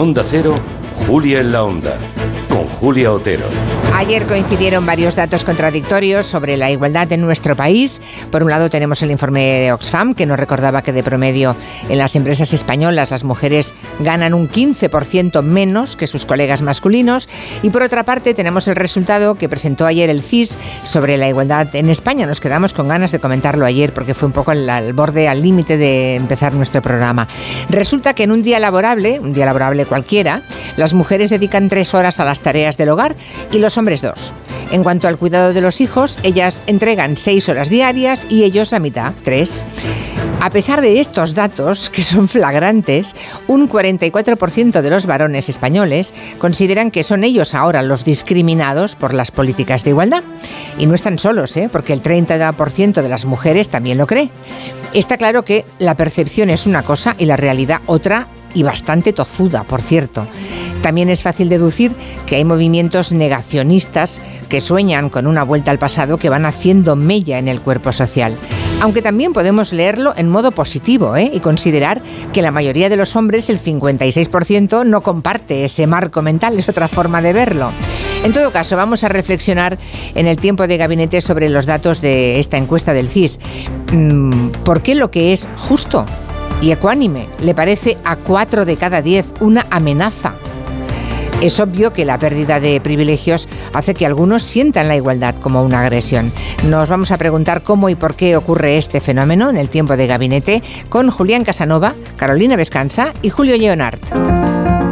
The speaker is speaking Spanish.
Onda Cero, Julia en la Onda, con Julia Otero. Ayer coincidieron varios datos contradictorios sobre la igualdad en nuestro país. Por un lado tenemos el informe de Oxfam que nos recordaba que de promedio en las empresas españolas las mujeres ganan un 15% menos que sus colegas masculinos. Y por otra parte tenemos el resultado que presentó ayer el CIS sobre la igualdad en España. Nos quedamos con ganas de comentarlo ayer porque fue un poco al, borde, al límite de empezar nuestro programa. Resulta que en un día laborable, un día laborable cualquiera, las mujeres dedican tres horas a las tareas del hogar y los hombres dos. En cuanto al cuidado de los hijos, ellas entregan seis horas diarias y ellos la mitad, tres. A pesar de estos datos, que son flagrantes, un 44% de los varones españoles consideran que son ellos ahora los discriminados por las políticas de igualdad. Y no están solos, ¿eh? porque el 30% de las mujeres también lo cree. Está claro que la percepción es una cosa y la realidad otra y bastante tozuda, por cierto. También es fácil deducir que hay movimientos negacionistas que sueñan con una vuelta al pasado que van haciendo mella en el cuerpo social. Aunque también podemos leerlo en modo positivo ¿eh? y considerar que la mayoría de los hombres, el 56%, no comparte ese marco mental, es otra forma de verlo. En todo caso, vamos a reflexionar en el tiempo de gabinete sobre los datos de esta encuesta del CIS. Mm, ¿Por qué lo que es justo y ecuánime le parece a 4 de cada 10 una amenaza es obvio que la pérdida de privilegios hace que algunos sientan la igualdad como una agresión. Nos vamos a preguntar cómo y por qué ocurre este fenómeno en el tiempo de gabinete con Julián Casanova, Carolina Vescanza y Julio Leonard.